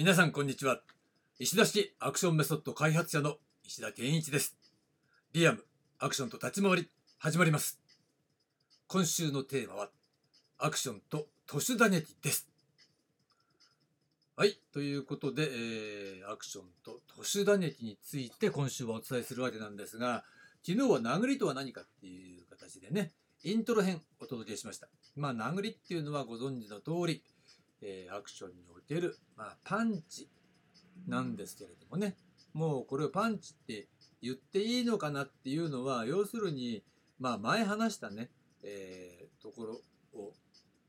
皆さんこんにちは。石田式アクションメソッド開発者の石田健一です。リアムアクションと立ち回り始まります。今週のテーマはアクションと都市打撃です。はいということで、えー、アクションと都市打撃について今週はお伝えするわけなんですが昨日は殴りとは何かっていう形でねイントロ編お届けしました。まあ殴りっていうのはご存知の通りえー、アクションにおける、まあ、パンチなんですけれどもね。もうこれをパンチって言っていいのかなっていうのは要するに、まあ、前話したね、えー、ところを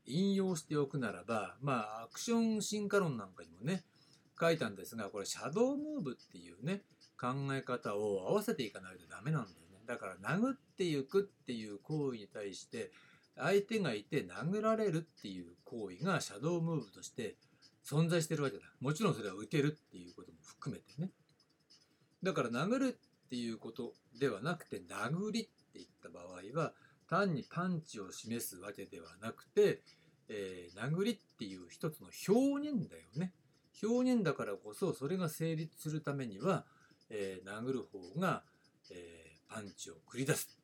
引用しておくならば、まあ、アクション進化論なんかにもね書いたんですがこれシャドームーブっていうね考え方を合わせていかないとダメなんだよね。だから殴っていくっていう行為に対して相手がいて殴られるっていう行為がシャドームーブとして存在してるわけだ。もちろんそれは受けるっていうことも含めてね。だから殴るっていうことではなくて殴りって言った場合は単にパンチを示すわけではなくて、えー、殴りっていう一つの表現だよね。表現だからこそそれが成立するためには、えー、殴る方が、えー、パンチを繰り出す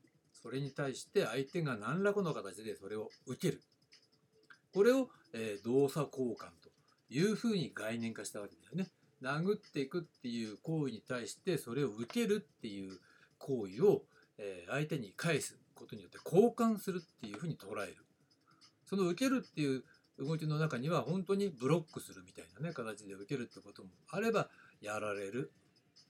それに対して相手が何らかの形でそれを受ける。これを、えー、動作交換というふうに概念化したわけだよね。殴っていくっていう行為に対してそれを受けるっていう行為を、えー、相手に返すことによって交換するっていうふうに捉える。その受けるっていう動きの中には本当にブロックするみたいなね形で受けるってこともあればやられる、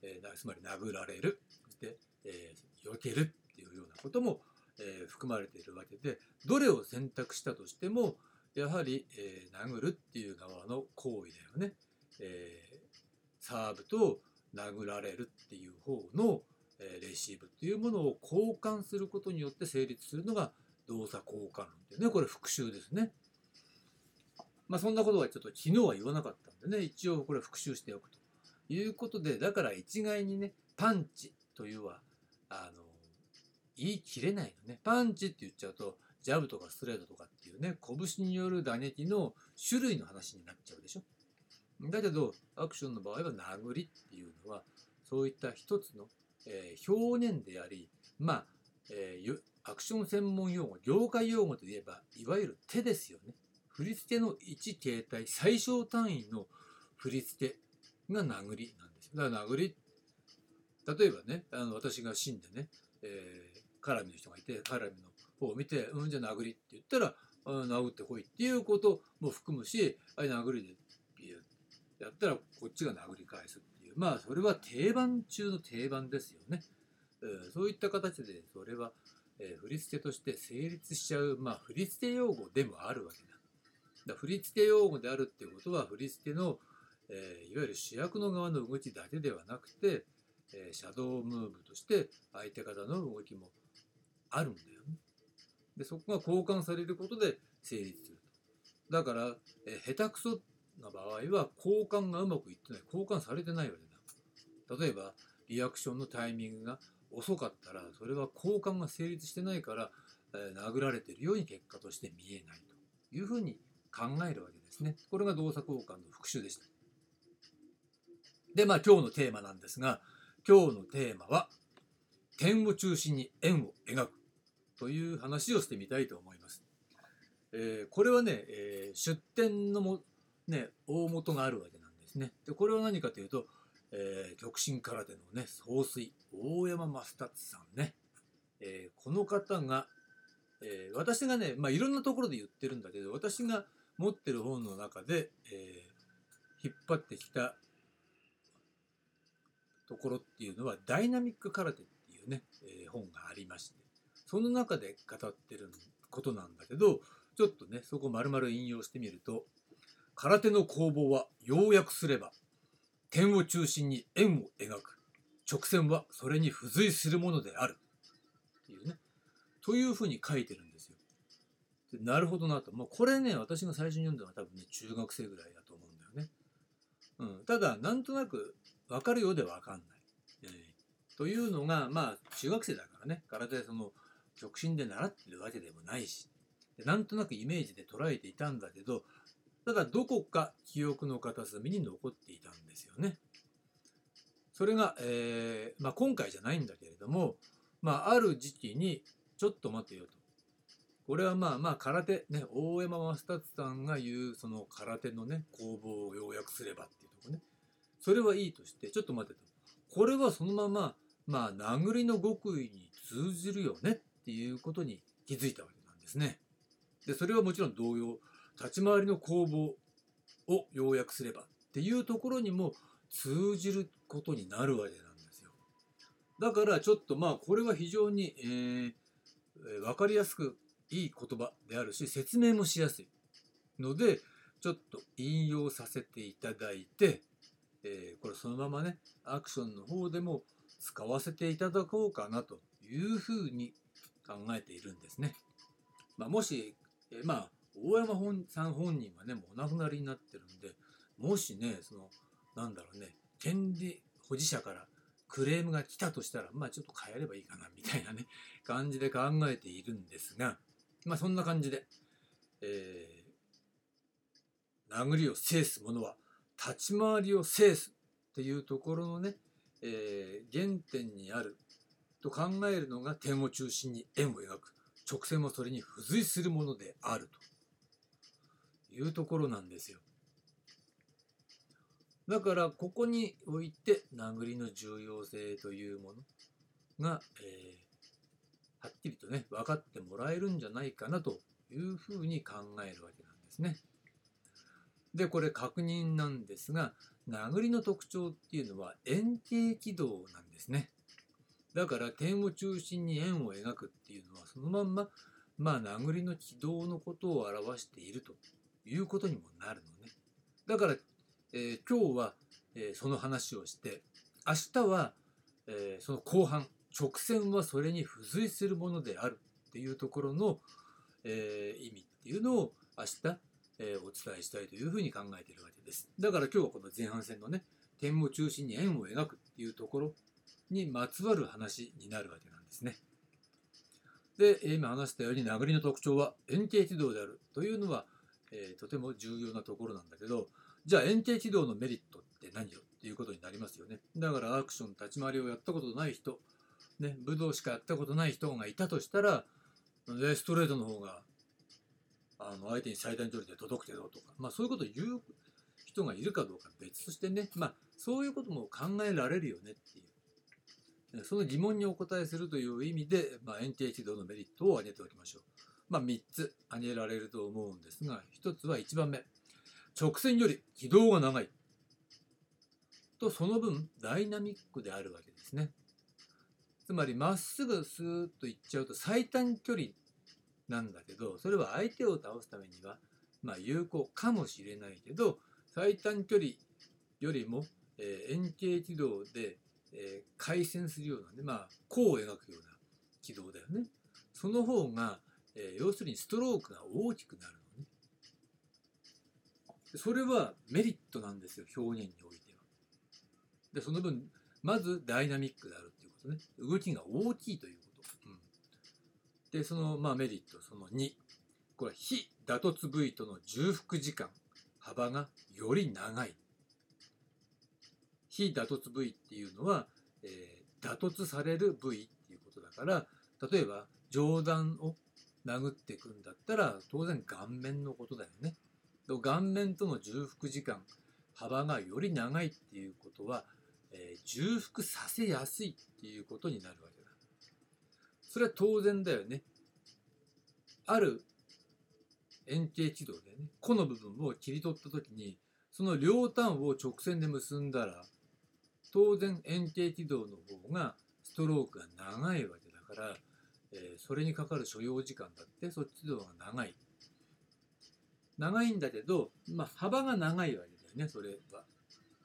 えー、つまり殴られるそして、えー、避けるいうようなことも、えー、含まれているわけでどれを選択したとしてもやはり、えー、殴るっていう側の行為だよね、えー、サーブと殴られるっていう方の、えレシーブっていうものを交換することによって成立するのが動作交換論ってねこれ復習ですね。まあそんなことはちょっと昨日は言わなかったんでね一応これ復習しておくということでだから一概にねパンチというはあの言い切れないのね。パンチって言っちゃうと、ジャブとかストレートとかっていうね、拳による打撃の種類の話になっちゃうでしょ。だけど、アクションの場合は殴りっていうのは、そういった一つの、えー、表現であり、まあ、えー、アクション専門用語、業界用語といえば、いわゆる手ですよね。振り付けの1形態、最小単位の振り付けが殴りなんですよ。だから殴り、例えばね、あの私が死んでね、え絡みの人がいて絡みの方を見て「うんじゃ殴り」って言ったら「殴ってこい」っていうことも含むし「あれ殴りで」やったらこっちが殴り返すっていうまあそれは定番中の定番ですよね。そういった形でそれは、え振り付けとして成立しちゃう、まあ、振り付け用語でもあるわけだ。だ振り付け用語であるっていうことは振り付けの、え、いわゆる主役の側の動きだけではなくて、え、シャドームーブとして相手方の動きもあるんだよね。で、そこが交換されることで成立すると。だから、え下手くそな場合は交換がうまくいってない。交換されてないわけだ。例えば、リアクションのタイミングが遅かったら、それは交換が成立してないから、え殴られてるように結果として見えないというふうに考えるわけですね。これが動作交換の復習でした。で、まあ今日のテーマなんですが、今日のテーマは、点を中心に円を描くという話をしてみたいと思います。えー、これはね、えー、出典のも、ね、大元があるわけなんですね。でこれは何かというと、えー、極真空手のね総帥大山正達さんね、えー、この方が、えー、私がね、まあ、いろんなところで言ってるんだけど私が持ってる本の中で、え引っ張ってきたところっていうのはダイナミック空手っていうね、え本がありましてその中で語ってることなんだけどちょっとねそこ丸々引用してみると空手の攻防は要約すれば点を中心に円を描く直線はそれに付随するものであるっていうねというふうに書いてるんですよ。なるほどなと。もうこれね私が最初に読んだのは多分ね中学生ぐらいだと思うんだよね。うん、ただなんとなく分かるようで分かんない。えー、というのがまあ中学生だからね空手その極真で習ってるわけでもないしなんとなくイメージで捉えていたんだけどただどこか記憶の片隅に残っていたんですよね。それが、えーまあ、今回じゃないんだけれども、まあ、ある時期にちょっと待てよと。これはまあまあ空手ね大山正達さんが言うその空手のね攻防を要約すればっていうとこねそれはいいとしてちょっと待てとこれはそのまままあ殴りの極意に通じるよねっていうことに気づいたわけなんですね。でそれはもちろん同様立ち回りの攻防を要約すればっていうところにも通じることになるわけなんですよ。だからちょっとまあこれは非常に、えー、分かりやすくいい言葉であるし説明もしやすいのでちょっと引用させていただいて、えー、これそのままねアクションの方でも使わせていただこうかなというふうに考えているんですね。まあ、もし、え、まあ大山本さん本人はねもうお亡くなりになってるんでもしねそのなんだろうね権利保持者からクレームが来たとしたらまあちょっと変えればいいかなみたいなね感じで考えているんですがまあそんな感じで、えー、殴りを制す者は立ち回りを制すっていうところのね、えー、原点にあると考えるのが点を中心に円を描く直線もそれに付随するものであるというところなんですよ。だからここにおいて殴りの重要性というものが、えー、はっきりとね分かってもらえるんじゃないかなというふうに考えるわけなんですね。でこれ確認なんですが殴りの特徴っていうのは円形軌道なんですね。だから点を中心に円を描くっていうのはそのまんままあ殴りの軌道のことを表しているということにもなるのね。だからえー、今日は、えー、その話をして明日は、えー、その後半直線はそれに付随するものであるっていうところの、え意味っていうのを明日、えお伝えしたいというふうに考えているわけです。だから今日はこの前半戦のね点を中心に円を描くっていうところにまつわる話になるわけなんですね。で今話したように殴りの特徴は円形軌道であるというのは、えとても重要なところなんだけどじゃあ円形軌道のメリットって何よっていうことになりますよね。だからアクション、立ち回りをやったことない人、ね、武道しかやったことない人がいたとしたら、ストレートの方があの相手に最短距離で届くけどとか、まあ、そういうことを言う人がいるかどうか別としてね、まあ、そういうことも考えられるよねっていう。その疑問にお答えするという意味で、まあ、円形軌道のメリットを挙げておきましょう。まあ、3つ挙げられると思うんですが、1つは1番目。直線より軌道が長いとその分ダイナミックであるわけですねつまりまっすぐスーッといっちゃうと最短距離なんだけどそれは相手を倒すためにはまあ有効かもしれないけど最短距離よりも、えー、円形軌道で、えー、回旋するようなねまあ弧を描くような軌道だよねその方が、えー、要するにストロークが大きくなるのねそれはメリットなんですよ表現においては。でその分まずダイナミックであるっていうことね動きが大きいということ。うん、でその、まあ、メリットその2これは非打突部位との重複時間幅がより長い。非打突部位っていうのは、えー、打突される部位っていうことだから例えば上段を殴っていくんだったら当然顔面のことだよね。顔面との重複時間幅がより長いっていうことは、えー、重複させやすいっていうことになるわけだ。それは当然だよね。ある円形軌道でね、この部分を切り取った時に、その両端を直線で結んだら、当然円形軌道の方がストロークが長いわけだから、えー、それにかかる所要時間だってそっちの方が長い。長いんだけど、まあ、幅が長いわけだよね、それは。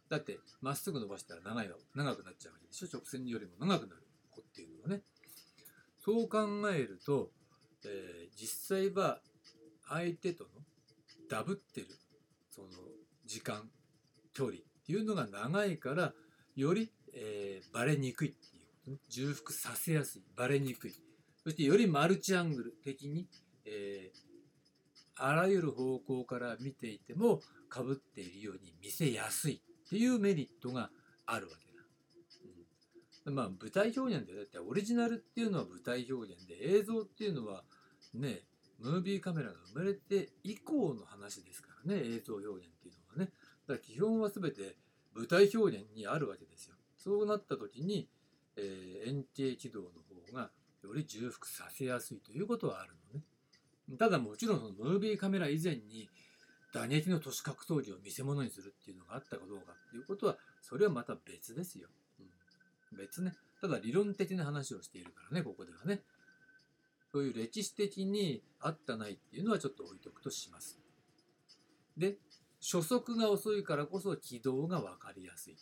だって、まっすぐ伸ばしたら長いわ長くなっちゃうわけでしょ、直線よりも長くなる子っていうのはね。そう考えると、えー、実際は相手とのダブってるその時間距離っていうのが長いからより、えー、バレにくいっていうことね。重複させやすいバレにくい。そしてよりマルチアングル的に、えー、あらゆる方向から見ていてもかぶっているように見せやすいっていうメリットがあるわけだ。うん、まあ舞台表現でだってオリジナルっていうのは舞台表現で映像っていうのはねムービーカメラが生まれて以降の話ですからね映像表現っていうのはね。だから基本は全て舞台表現にあるわけですよ。そうなった時に、えー、円形軌道の方がより重複させやすいということはあるのね。ただもちろんそのムービーカメラ以前に打撃の都市格闘技を見せ物にするっていうのがあったかどうかっていうことはそれはまた別ですよ、うん、別ね。ただ理論的な話をしているからねここではね。そういう歴史的にあったないっていうのはちょっと置いとくとします。で、初速が遅いからこそ軌道が分かりやすい。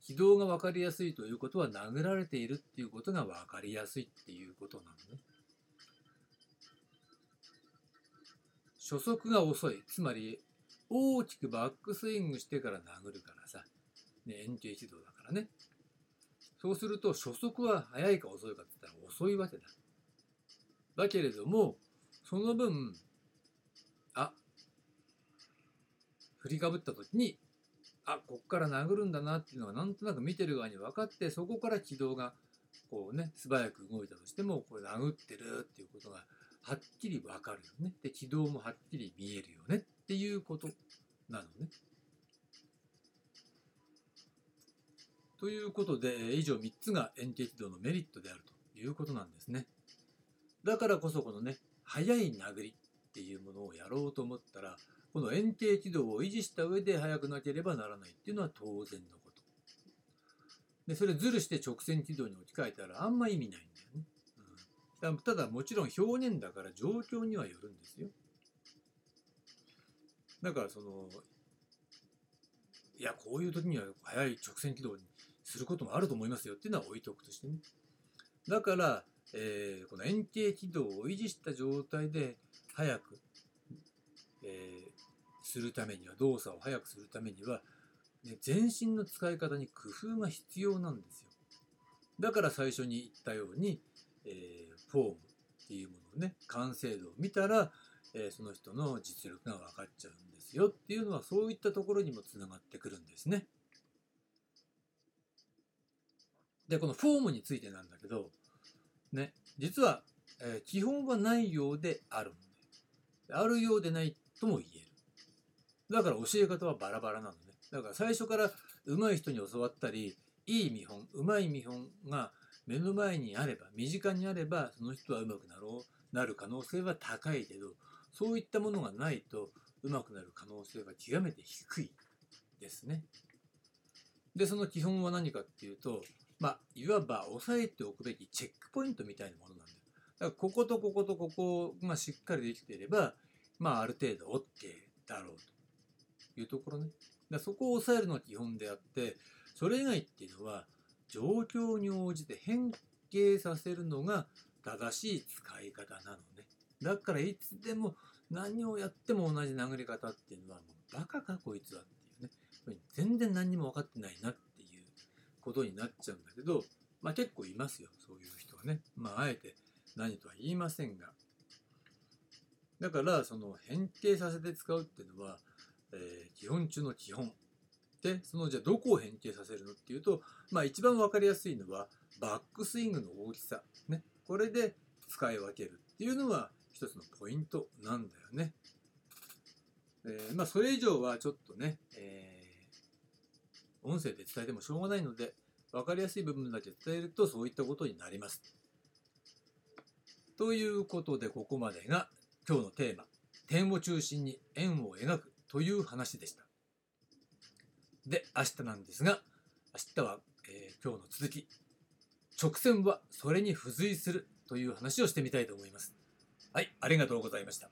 軌道が分かりやすいということは殴られているっていうことが分かりやすいっていうことなのね。初速が遅い。つまり大きくバックスイングしてから殴るからさ。ね、円形軌道だからね。そうすると初速は速いか遅いかって言ったら遅いわけだ。だけれどもその分あ振りかぶった時にあこっから殴るんだなっていうのがなんとなく見てる側に分かってそこから軌道がこうね素早く動いたとしてもこれ殴ってるっていうことがはっきり分かるよねで軌道もはっきり見えるよねっていうことなのね。ということで以上3つが円形軌道のメリットであるということなんですね。だからこそこのね速い殴りっていうものをやろうと思ったらこの円形軌道を維持した上で速くなければならないっていうのは当然のこと。でそれずるして直線軌道に置き換えたらあんま意味ないんだよね。うん、ただもちろん表現だから状況にはよるんですよ。だからそのいやこういう時には速い直線軌道にすることもあると思いますよっていうのは置いておくとしてね。だからえー、この円形軌道を維持した状態で速く、え、するためには動作を速くするためには、ね、全身の使い方に工夫が必要なんですよだから最初に言ったように、えー、フォームっていうものをね完成度を見たら、えその人の実力が分かっちゃうんですよっていうのはそういったところにもつながってくるんですね。でこのフォームについてなんだけどね、実は、えー、基本はないようである、あるようでないとも言える。だから教え方はバラバラなのね。だから最初から上手い人に教わったり、いい見本、上手い見本が目の前にあれば、身近にあれば、その人は上手くなろう、なる可能性は高いけど、そういったものがないと、上手くなる可能性は極めて低いですね。で、その基本は何かっていうと、まあ、いわば押さえておくべきチェックポイントみたいなものなんだよ。だからこことこことここがしっかりできていれば、まあ、ある程度 OK だろうというところね。だそこを押さえるのが基本であって、それ以外っていうのは、状況に応じて変形させるのが正しい使い方なのね。だからいつでも何をやっても同じ殴り方っていうのはもうバカかこいつはっていうね。全然何にも分かってないなっていうことになっちゃうんだけど、まあ、結構いますよそういう人はね。まあ、あえて何とは言いませんが。だからその変形させて使うっていうのは、えー、基本中の基本。でそのじゃあどこを変形させるのっていうと、まあ、一番分かりやすいのはバックスイングの大きさ。ね、これで使い分けるっていうのは一つのポイントなんだよね。えー、まあ、それ以上はちょっとね、えー音声で伝えてもしょうがないので、分かりやすい部分だけ伝えるとそういったことになります。ということで、ここまでが今日のテーマ、点を中心に円を描くという話でした。で、明日なんですが、明日は、えー、今日の続き、直線はそれに付随するという話をしてみたいと思います。はい、ありがとうございました。